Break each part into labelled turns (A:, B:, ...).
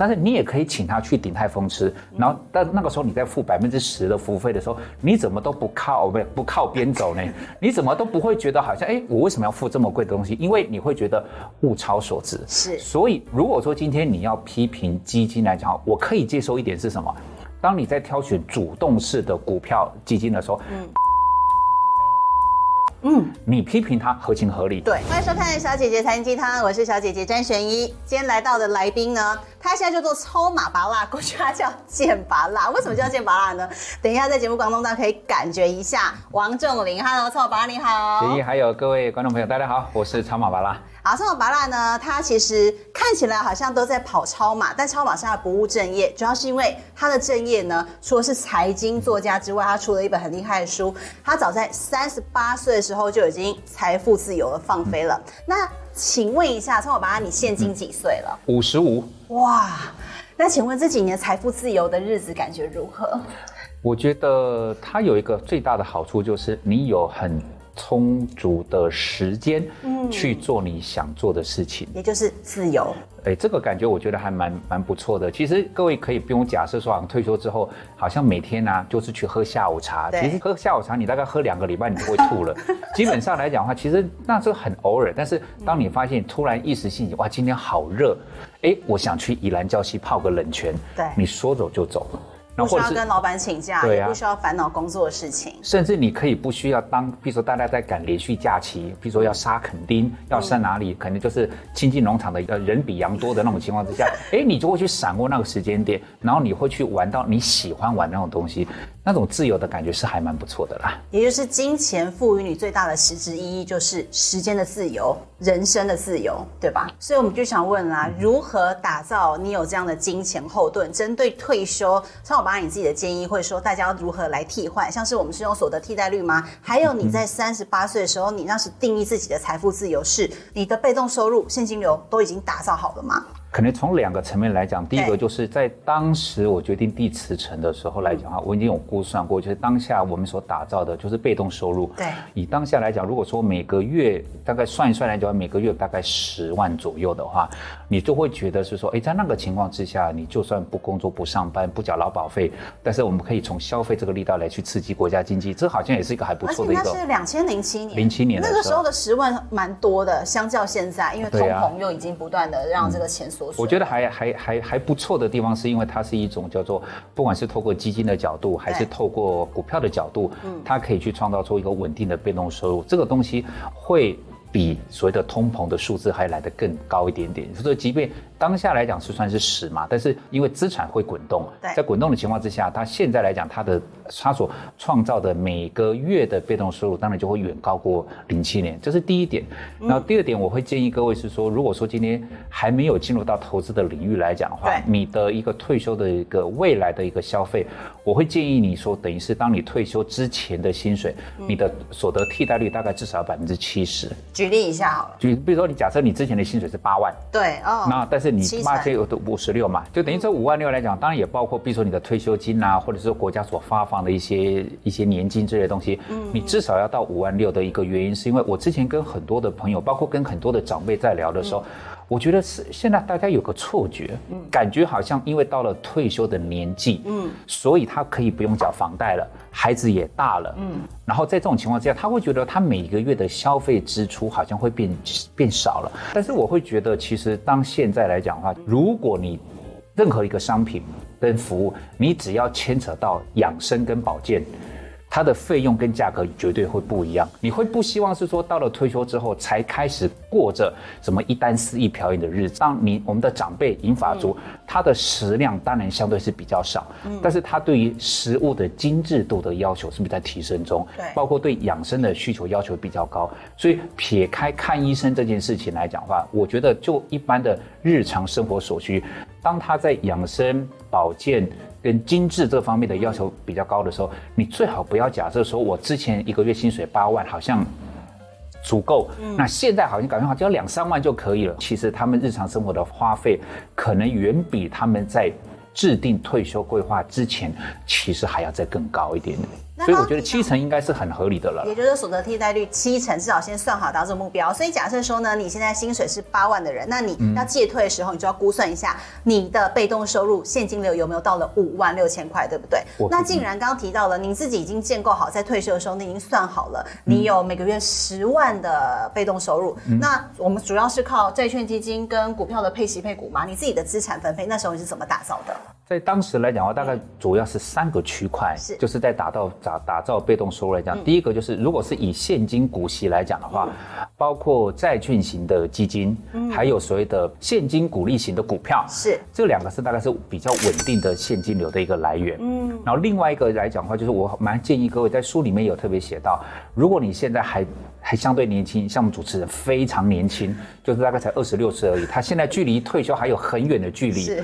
A: 但是你也可以请他去鼎泰丰吃，然后但那个时候你在付百分之十的服务费的时候，你怎么都不靠不不靠边走呢？你怎么都不会觉得好像哎，我为什么要付这么贵的东西？因为你会觉得物超所值。
B: 是，
A: 所以如果说今天你要批评基金来讲，我可以接受一点是什么？当你在挑选主动式的股票基金的时候，嗯。嗯，你批评他合情合理。
B: 对，欢迎收看《小姐姐财经鸡汤》，我是小姐姐詹璇一。今天来到的来宾呢，他现在叫做超马拔辣，过去他叫剑拔辣。为什么叫剑拔辣呢？等一下在节目当中，大家可以感觉一下。王仲林，Hello，超马拔辣你好。
A: 璇依，还有各位观众朋友，大家好，我是超马拔辣。
B: 好，超马拔辣呢，他其实看起来好像都在跑超马，但超马现在不务正业，主要是因为他的正业呢，除了是财经作家之外，他出了一本很厉害的书。他早在三十八岁的时候就已经财富自由了，放飞了。嗯、那请问一下，超马拔辣，你现今几岁了？
A: 五十五。
B: 哇，那请问这几年财富自由的日子感觉如何？
A: 我觉得它有一个最大的好处，就是你有很。充足的时间，嗯，去做你想做的事情，
B: 也就是自由。
A: 哎，这个感觉我觉得还蛮蛮不错的。其实各位可以不用假设说，好像退休之后，好像每天呢、啊、就是去喝下午茶。其实喝下午茶，你大概喝两个礼拜，你就会吐了。基本上来讲的话，其实那是很偶尔。但是当你发现突然一时兴起，哇，今天好热，哎，我想去宜兰礁溪泡个冷泉，对，你说走就走了。
B: 不需要跟老板请假，也不需要烦恼工作的事情，
A: 甚至你可以不需要当，比如说大家在赶连续假期，比如说要杀垦丁，要杀哪里，可能就是亲近农场的人比羊多的那种情况之下，哎，你就会去闪过那个时间点，然后你会去玩到你喜欢玩那种东西。那种自由的感觉是还蛮不错的啦，
B: 也就是金钱赋予你最大的实质意义，就是时间的自由、人生的自由，对吧？所以我们就想问啦，如何打造你有这样的金钱后盾？针对退休，超马芭乐你自己的建议，会说大家要如何来替换？像是我们是用所得替代率吗？还有你在三十八岁的时候，你那时定义自己的财富自由是你的被动收入、现金流都已经打造好了吗？
A: 可能从两个层面来讲，第一个就是在当时我决定递辞呈的时候来讲哈，我已经有估算过，就是当下我们所打造的就是被动收入。
B: 对，
A: 以当下来讲，如果说每个月大概算一算来讲，每个月大概十万左右的话，你就会觉得是说，哎，在那个情况之下，你就算不工作、不上班、不缴劳保费，但是我们可以从消费这个力道来去刺激国家经济，这好像也是一个还不错的一个。
B: 那是两千零七年，
A: 零七年
B: 那个时候的十万蛮多的，相较现在，因为通膨又已经不断的让这个钱。
A: 我觉得还还还还不错的地方，是因为它是一种叫做，不管是透过基金的角度，还是透过股票的角度，嗯，它可以去创造出一个稳定的被动收入，这个东西会比所谓的通膨的数字还来得更高一点点。所以，即便当下来讲是算是十嘛，但是因为资产会滚动，在滚动的情况之下，它现在来讲，它的它所创造的每个月的被动收入，当然就会远高过零七年，这是第一点。然后第二点，我会建议各位是说，如果说今天还没有进入到投资的领域来讲的话，你的一个退休的一个未来的一个消费，我会建议你说，等于是当你退休之前的薪水，你的所得替代率大概至少要百分之七十。
B: 举例一下好了，
A: 举比如说你假设你之前的薪水是八万，
B: 对哦，
A: 那但是你妈这有五十六嘛，就等于这五万六来讲，当然也包括，比如说你的退休金啊，或者是国家所发放的一些一些年金之类的东西，嗯，你至少要到五万六的一个原因，是因为我之前跟很多的朋友，包括跟很多的长辈在聊的时候，我觉得是现在大家有个错觉，嗯，感觉好像因为到了退休的年纪，嗯，所以他可以不用缴房贷了。孩子也大了，嗯，然后在这种情况之下，他会觉得他每个月的消费支出好像会变变少了。但是我会觉得，其实当现在来讲的话，如果你任何一个商品跟服务，你只要牵扯到养生跟保健。它的费用跟价格绝对会不一样，你会不希望是说到了退休之后才开始过着什么一簞私液瓢饮的日子？当你我们的长辈银发族，他的食量当然相对是比较少，但是他对于食物的精致度的要求是不是在提升中？对，包括对养生的需求要求比较高，所以撇开看医生这件事情来讲的话，我觉得就一般的日常生活所需，当他在养生保健。跟精致这方面的要求比较高的时候，你最好不要假设说，我之前一个月薪水八万好像足够，嗯、那现在好像感觉好像只要两三万就可以了。其实他们日常生活的花费，可能远比他们在制定退休规划之前，其实还要再更高一点点。
B: 那
A: 所以我觉得七成应该是很合理的了。
B: 也就是所得替代率七成，至少先算好达成目标。所以假设说呢，你现在薪水是八万的人，那你要借退的时候，你就要估算一下你的被动收入现金流有没有到了五万六千块，对不对？那既然刚刚提到了，你自己已经建构好，在退休的时候你已经算好了，你有每个月十万的被动收入，嗯、那我们主要是靠债券基金跟股票的配息配股嘛？你自己的资产分配那时候你是怎么打造的？
A: 在当时来讲的话，大概主要是三个区块，是就是在打造打打造被动收入来讲，第一个就是如果是以现金股息来讲的话，包括债券型的基金，还有所谓的现金股利型的股票，是这两个是大概是比较稳定的现金流的一个来源。嗯，然后另外一个来讲的话，就是我蛮建议各位在书里面有特别写到，如果你现在还还相对年轻，像我们主持人非常年轻，就是大概才二十六岁而已，他现在距离退休还有很远的距离。是。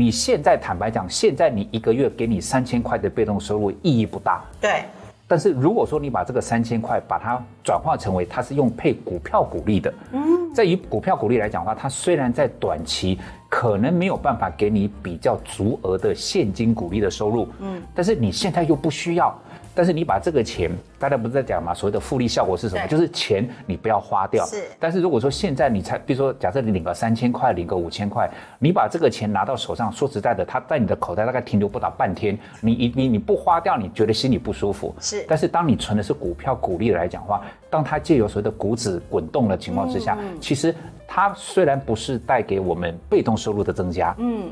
A: 你现在坦白讲，现在你一个月给你三千块的被动收入意义不大。
B: 对。
A: 但是如果说你把这个三千块把它转化成为它是用配股票股利的，嗯，在以股票股利来讲的话，它虽然在短期可能没有办法给你比较足额的现金股利的收入，嗯，但是你现在又不需要。但是你把这个钱，大家不是在讲吗？所谓的复利效果是什么？就是钱你不要花掉。是。但是如果说现在你才，比如说假设你领个三千块，领个五千块，你把这个钱拿到手上，说实在的，它在你的口袋大概停留不到半天，你一你你不花掉，你觉得心里不舒服。是。但是当你存的是股票股利来讲的话，当它借由所谓的股指滚动的情况之下，嗯、其实它虽然不是带给我们被动收入的增加，嗯。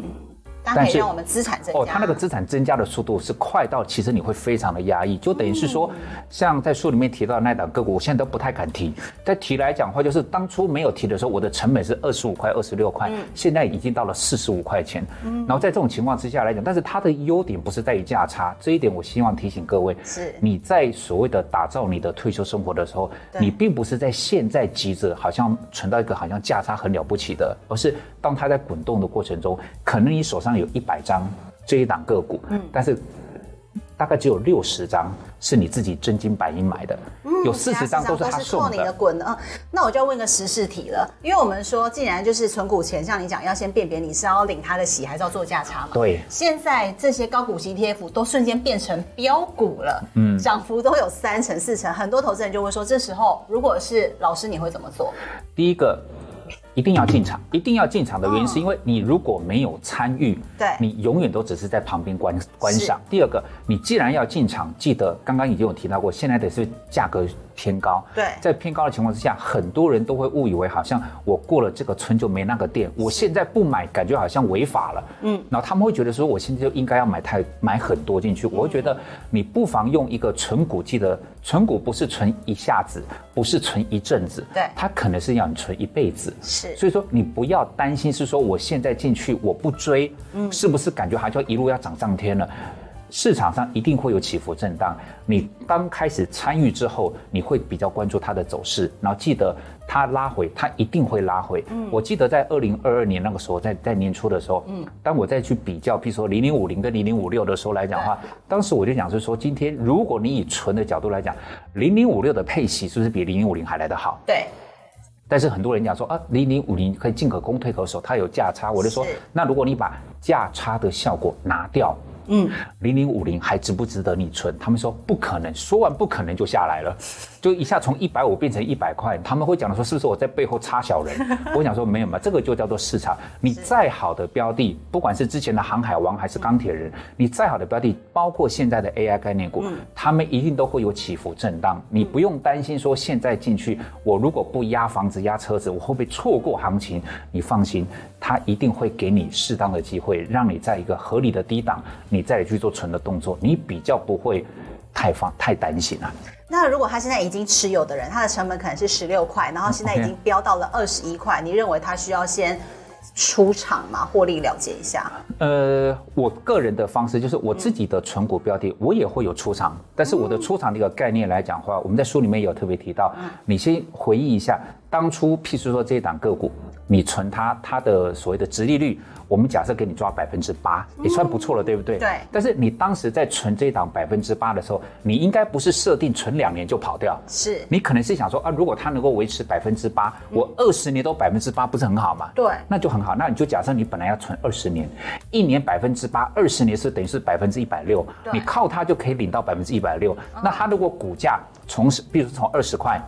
B: 但是让我们资产增加。哦，
A: 它那个资产增加的速度是快到，其实你会非常的压抑，就等于是说，像在书里面提到的那档个股，我现在都不太敢提。在提来讲的话，就是当初没有提的时候，我的成本是二十五块、二十六块，现在已经到了四十五块钱。然后在这种情况之下来讲，但是它的优点不是在于价差，这一点我希望提醒各位，是。你在所谓的打造你的退休生活的时候，你并不是在现在急着好像存到一个好像价差很了不起的，而是当它在滚动的过程中，可能你手上有一百张这一档个股，嗯，但是大概只有六十张是你自己真金白银买的，嗯，有四十张都是他送的。
B: 你的滚的，嗯，那我就要问个实事题了，因为我们说，既然就是存股前，像你讲，要先辨别你是要领他的息，还是要做价差嘛？
A: 对。
B: 现在这些高股息 ETF 都瞬间变成标股了，嗯，涨幅都有三成、四成，很多投资人就会说，这时候如果是老师，你会怎么做？
A: 第一个。一定要进场，一定要进场的原因是因为你如果没有参与，对，你永远都只是在旁边观观赏。第二个，你既然要进场，记得刚刚已经有提到过，现在的是价格偏高，对，在偏高的情况之下，很多人都会误以为好像我过了这个村就没那个店，我现在不买，感觉好像违法了，嗯，然后他们会觉得说，我现在就应该要买太买很多进去。我会觉得你不妨用一个存股，记得存股不是存一下子，不是存一阵子，对，它可能是要你存一辈子，是，所以说你不要担心是说我现在进去我不追，嗯，是不是感觉好像一路要涨上天了？市场上一定会有起伏震荡，你刚开始参与之后，你会比较关注它的走势，然后记得它拉回，它一定会拉回。嗯，我记得在二零二二年那个时候，在在年初的时候，嗯，当我再去比较，譬如说零零五零跟零零五六的时候来讲的话，当时我就讲是说，今天如果你以纯的角度来讲，零零五六的配息是不是比零零五零还来得好？
B: 对。
A: 但是很多人讲说啊，零零五零可以进可攻退可守，它有价差，我就说，那如果你把价差的效果拿掉。嗯，零零五零还值不值得你存？他们说不可能，说完不可能就下来了，就一下从一百五变成一百块。他们会讲的说，是不是我在背后插小人？我想说没有嘛，这个就叫做市场。你再好的标的，不管是之前的航海王还是钢铁人，你再好的标的，包括现在的 AI 概念股，他们一定都会有起伏震荡。你不用担心说现在进去，我如果不压房子压车子，我会不会错过行情？你放心，他一定会给你适当的机会，让你在一个合理的低档。你再去做存的动作，你比较不会太放太担心了。
B: 那如果他现在已经持有的人，他的成本可能是十六块，然后现在已经飙到了二十一块，你认为他需要先出场吗？获利了结一下？
A: 呃，我个人的方式就是我自己的存股标的，我也会有出场，但是我的出场的一个概念来讲的话，我们在书里面有特别提到，你先回忆一下当初，譬如说这一档个股，你存它，它的所谓的殖利率。我们假设给你抓百分之八，也算不错了，对不对？对。但是你当时在存这一档百分之八的时候，你应该不是设定存两年就跑掉，是。你可能是想说啊，如果它能够维持百分之八，我二十年都百分之八，不是很好吗？对。那就很好。那你就假设你本来要存二十年，一年百分之八，二十年是等于是百分之一百六，你靠它就可以领到百分之一百六。那它如果股价从，比如从二十块。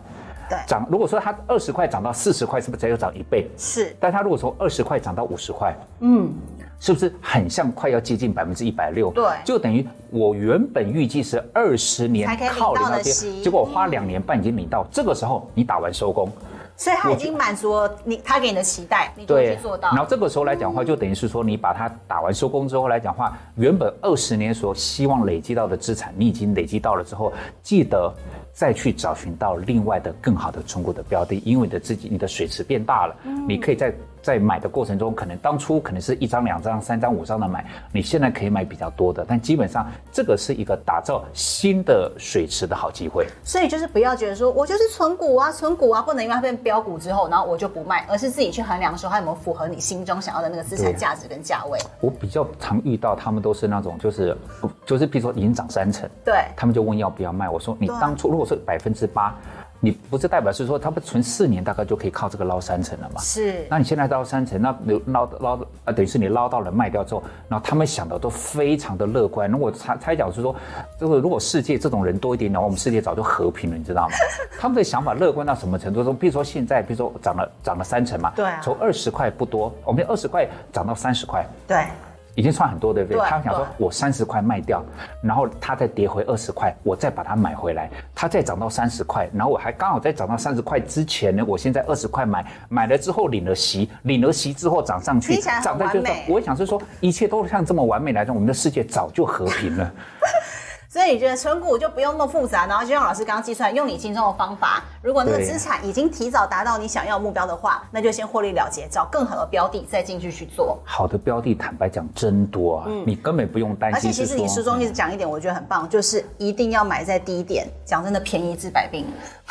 A: 涨，如果说它二十块涨到四十块，是不是才有涨一倍？
B: 是。
A: 但它如果从二十块涨到五十块，嗯，是不是很像快要接近百分之一百六？
B: 对，
A: 就等于我原本预计是二十年靠领到结果我花两年半已经领到。这个时候你打完收工，
B: 所以他已经满足了你他给你的期待，你就去做到。
A: 然后这个时候来讲话，就等于是说你把它打完收工之后来讲话，原本二十年所希望累积到的资产，你已经累积到了之后，记得。再去找寻到另外的更好的中国的标的，因为你的自己你的水池变大了，嗯、你可以在在买的过程中，可能当初可能是一张、两张、三张、五张的买，你现在可以买比较多的，但基本上这个是一个打造新的水池的好机会。
B: 所以就是不要觉得说我就是存股啊，存股啊，不能因为它变标股之后，然后我就不卖，而是自己去衡量说它有没有符合你心中想要的那个资产价值跟价位。
A: 我比较常遇到他们都是那种就是就是比如说已经涨三成，
B: 对，
A: 他们就问要不要卖，我说你当初如果是百分之八。你不是代表是说他们存四年大概就可以靠这个捞三成了嘛？
B: 是。
A: 那你现在捞三成，那你捞捞啊，等于是你捞到了卖掉之后，然后他们想的都非常的乐观。如果猜猜想是说，这个如果世界这种人多一点，然后我们世界早就和平了，你知道吗？他们的想法乐观到什么程度？说，比如说现在，比如说涨了涨了三成嘛，
B: 对啊，
A: 从二十块不多，我们二十块涨到三十块，
B: 对。
A: 已经算很多，对不对？他想说，我三十块卖掉，然后他再跌回二十块，我再把它买回来，它再涨到三十块，然后我还刚好在涨到三十块之前呢，我现在二十块买，买了之后领了息，领了息之后涨上去，涨在就我想是说，一切都像这么完美来说，我们的世界早就和平了。
B: 所以你觉得存股就不用那么复杂，然后就像老师刚刚计算，用你心中的方法，如果那个资产已经提早达到你想要目标的话，那就先获利了结，找更好的标的再进去去做。
A: 好的标的，坦白讲真多啊，嗯、你根本不用担心。而且
B: 其实你书中一直讲一点，我觉得很棒，就是一定要买在低点。讲真的，便宜治百病。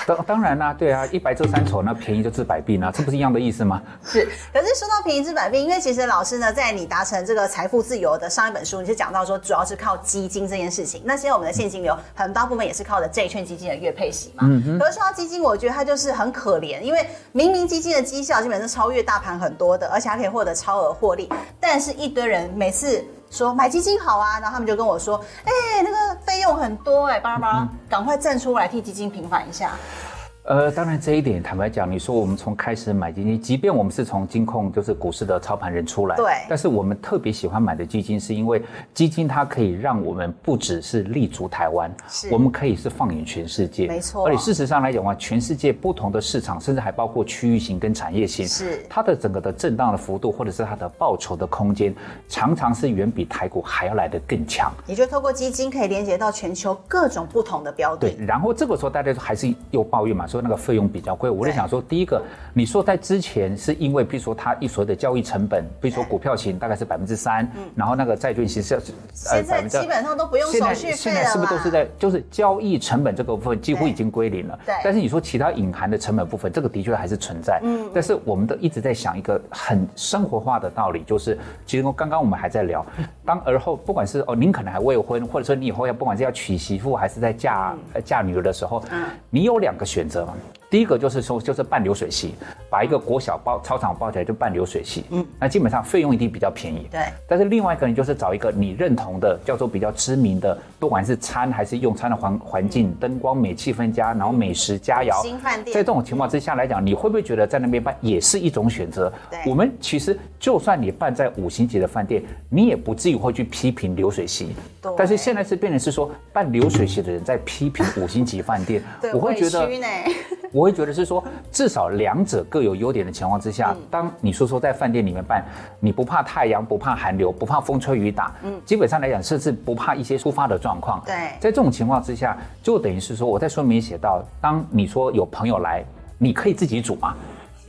A: 当当然啦、啊，对啊，一白遮三丑，那便宜就治百病啊，这不是一样的意思吗？
B: 是。可是说到便宜治百病，因为其实老师呢，在你达成这个财富自由的上一本书，你是讲到说，主要是靠基金这件事情。那现在我们的现金流。很大部分也是靠着债券基金的月配息嘛。嗯哼。可是说到基金，我觉得它就是很可怜，因为明明基金的绩效基本上超越大盘很多的，而且还可以获得超额获利，但是一堆人每次说买基金好啊，然后他们就跟我说，哎、欸，那个费用很多哎、欸，巴拉巴拉，赶快站出来替基金平反一下。
A: 呃，当然这一点，坦白讲，你说我们从开始买基金，即便我们是从金控，就是股市的操盘人出来，
B: 对，
A: 但是我们特别喜欢买的基金，是因为基金它可以让我们不只是立足台湾，是，我们可以是放眼全世界，
B: 没错。
A: 而且事实上来讲的话，全世界不同的市场，甚至还包括区域型跟产业型，
B: 是
A: 它的整个的震荡的幅度，或者是它的报酬的空间，常常是远比台股还要来得更强。
B: 也就透过基金可以连接到全球各种不同的标的，
A: 对。然后这个时候大家还是又抱怨嘛，说那个费用比较贵。我在想说，第一个，你说在之前是因为，比如说它一所谓的交易成本，比如说股票型大概是百分之三，然后那个债券型是
B: 呃百分之，基本上都不用手续费了。现在现在是不是都是在就是交易成本这个部分几乎已经归零了？对。但是你说其他隐含的成本部分，这个的确还是存在。嗯。但是我们都一直在想一个很生活化的道理，就是其实刚刚我们还在聊，当而后不管是哦您可能还未婚，或者说你以后要不管是要娶媳妇还是在嫁嫁女儿的时候，嗯，你有两个选择嘛。第一个就是说，就是办流水席，把一个国小包操场包起来就办流水席。嗯，那基本上费用一定比较便宜。对。
A: 但是另外一个人就是找一个你认同的，叫做比较知名的，不管是餐还是用餐的环环境，灯光美、气氛佳，然后美食佳肴。
B: 新饭店。
A: 在这种情况之下来讲，你会不会觉得在那边办也是一种选择？
B: 对。
A: 我们其实就算你办在五星级的饭店，你也不至于会去批评流水席。对。但是现在是变成是说办流水席的人在批评五星级饭店，
B: 对，
A: 我会觉得。我会觉得是说，至少两者各有优点的情况之下，当你说说在饭店里面办，你不怕太阳，不怕寒流，不怕风吹雨打，嗯，基本上来讲，甚至不怕一些突发的状况。
B: 对，
A: 在这种情况之下，就等于是说，我在说明写到，当你说有朋友来，你可以自己煮吗？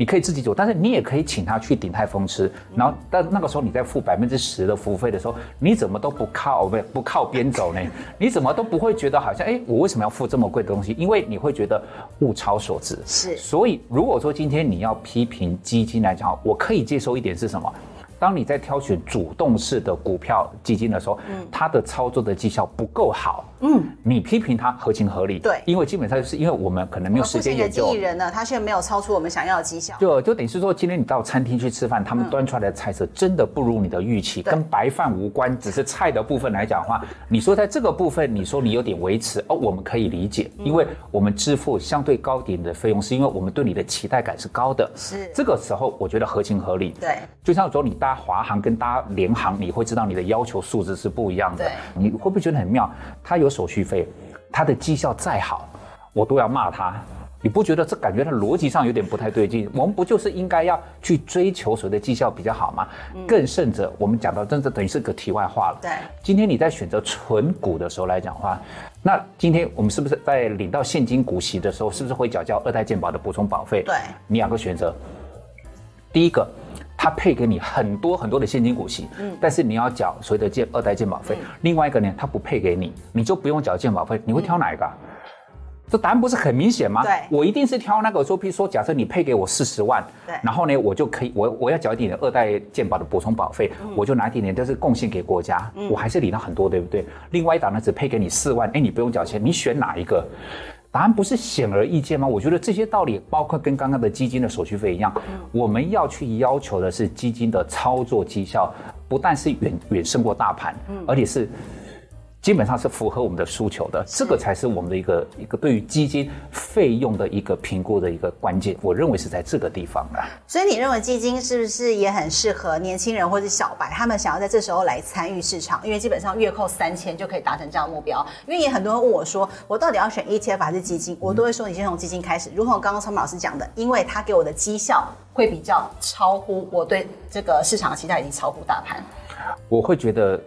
A: 你可以自己煮，但是你也可以请他去鼎泰丰吃。然后，但那个时候你在付百分之十的服务费的时候，你怎么都不靠不不靠边走呢？你怎么都不会觉得好像哎，我为什么要付这么贵的东西？因为你会觉得物超所值。
B: 是。
A: 所以如果说今天你要批评基金来讲，我可以接受一点是什么？当你在挑选主动式的股票基金的时候，嗯，它的操作的绩效不够好。嗯，你批评他合情合理，
B: 对，
A: 因为基本上就是因为我们可能没有时间研究。
B: 艺人呢，他现在没有超出我们想要的绩效。
A: 就就等于是说，今天你到餐厅去吃饭，他们端出来的菜色真的不如你的预期，嗯、跟白饭无关，只是菜的部分来讲的话，你说在这个部分，你说你有点维持哦，我们可以理解，因为我们支付相对高点的费用，是因为我们对你的期待感是高的。
B: 是
A: 这个时候，我觉得合情合理。
B: 对，
A: 就像说你搭华航跟搭联航，你会知道你的要求数字是不一样的。对，你会不会觉得很妙？他有手续费。他的绩效再好，我都要骂他。你不觉得这感觉他逻辑上有点不太对劲？我们不就是应该要去追求谁的绩效比较好吗？嗯、更甚者，我们讲到真的等于是个题外话了。
B: 对，
A: 今天你在选择存股的时候来讲话，那今天我们是不是在领到现金股息的时候，是不是会缴交二代健保的补充保费？
B: 对，
A: 你两个选择，第一个。他配给你很多很多的现金股息，嗯，但是你要缴所谓的健二代健保费。嗯、另外一个呢，他不配给你，你就不用缴健保费。你会挑哪一个？嗯、这答案不是很明显吗？
B: 对，
A: 我一定是挑那个说，譬如说，假设你配给我四十万，对，然后呢，我就可以，我我要缴一点点二代健保的补充保费，嗯、我就拿一点点，就是贡献给国家，嗯、我还是领到很多，对不对？另外一档呢，只配给你四万，哎，你不用缴钱，你选哪一个？答案不是显而易见吗？我觉得这些道理，包括跟刚刚的基金的手续费一样，我们要去要求的是基金的操作绩效，不但是远远胜过大盘，而且是。基本上是符合我们的诉求的，这个才是我们的一个一个对于基金费用的一个评估的一个关键。我认为是在这个地方啊。
B: 所以你认为基金是不是也很适合年轻人或者小白，他们想要在这时候来参与市场？因为基本上月扣三千就可以达成这样的目标。因为也很多人问我说，我到底要选 ETF 还是基金？我都会说，你先从基金开始。如同刚刚聪老师讲的，因为他给我的绩效会比较超乎我对这个市场的期待，已经超乎大盘。
A: 我会觉得。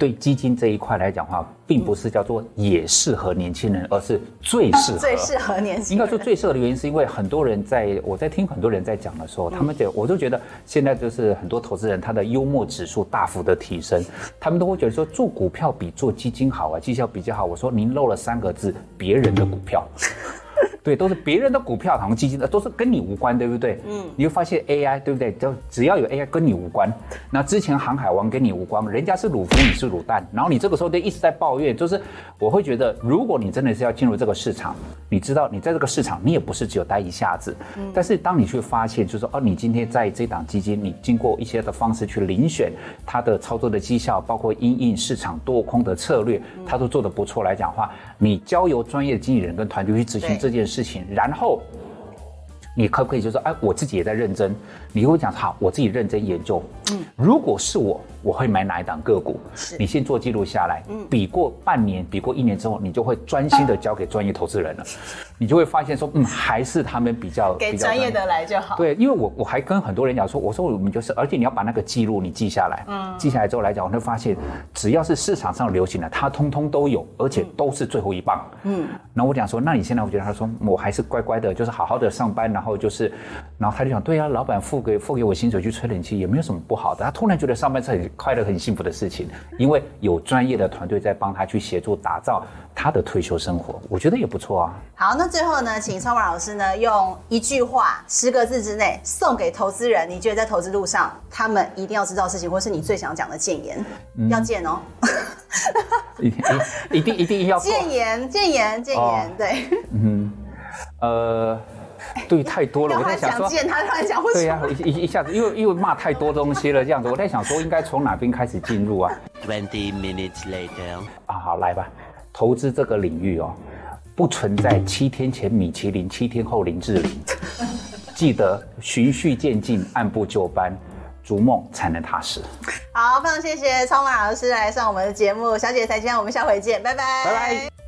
A: 对基金这一块来讲的话，并不是叫做也适合年轻人，而是最适合。
B: 最适合年轻人。
A: 应该说最适合的原因，是因为很多人在我在听很多人在讲的时候，他们就我就觉得现在就是很多投资人他的幽默指数大幅的提升，他们都会觉得说做股票比做基金好啊，绩效比较好。我说您漏了三个字，别人的股票。对，都是别人的股票，好像基金的，都是跟你无关，对不对？嗯，你会发现 AI，对不对？就只要有 AI 跟你无关。那之前航海王跟你无关，人家是鲁夫，你是卤蛋，然后你这个时候就一直在抱怨，就是我会觉得，如果你真的是要进入这个市场，你知道你在这个市场，你也不是只有待一下子。嗯，但是当你去发现，就是说哦，你今天在这档基金，你经过一些的方式去遴选它的操作的绩效，包括因应市场多空的策略，它都做得不错来讲的话，你交由专业的经纪人跟团队去执行这件事事情，然后你可不可以就说，哎，我自己也在认真，你会讲好，我自己认真研究。嗯，如果是我。我会买哪一档个股？是你先做记录下来，嗯，比过半年，比过一年之后，你就会专心的交给专业投资人了，你就会发现说，嗯，还是他们比较
B: 给专业的来就好。
A: 对，因为我我还跟很多人讲说，我说我们就是，而且你要把那个记录你记下来，嗯，记下来之后来讲，我会发现，只要是市场上流行的，它通通都有，而且都是最后一棒，嗯。然后我讲说，那你现在我觉得他说我还是乖乖的，就是好好的上班，然后就是，然后他就讲，对啊，老板付给付给我薪水去吹冷气也没有什么不好的，他突然觉得上班是很快乐、很幸福的事情，因为有专业的团队在帮他去协助打造他的退休生活，我觉得也不错啊。
B: 好，那最后呢，请超凡老师呢用一句话、十个字之内送给投资人，你觉得在投资路上他们一定要知道事情，或是你最想讲的建言，嗯、要见哦。
A: 一定一定一定要
B: 谏言，建言，建言，对。
A: 嗯，呃。对，太多了。我在想说，
B: 他突然讲。
A: 对呀，一一下子，因为因为骂太多东西了，这样子。我在想说，应该从哪边开始进入啊？Twenty minutes later。啊，好，来吧。投资这个领域哦，不存在七天前米其林，七天后林志玲。记得循序渐进，按部就班，逐梦才能踏实。
B: 好，非常谢谢超马老师来上我们的节目，小姐姐，再见，我们下回见，拜拜。
A: 拜拜。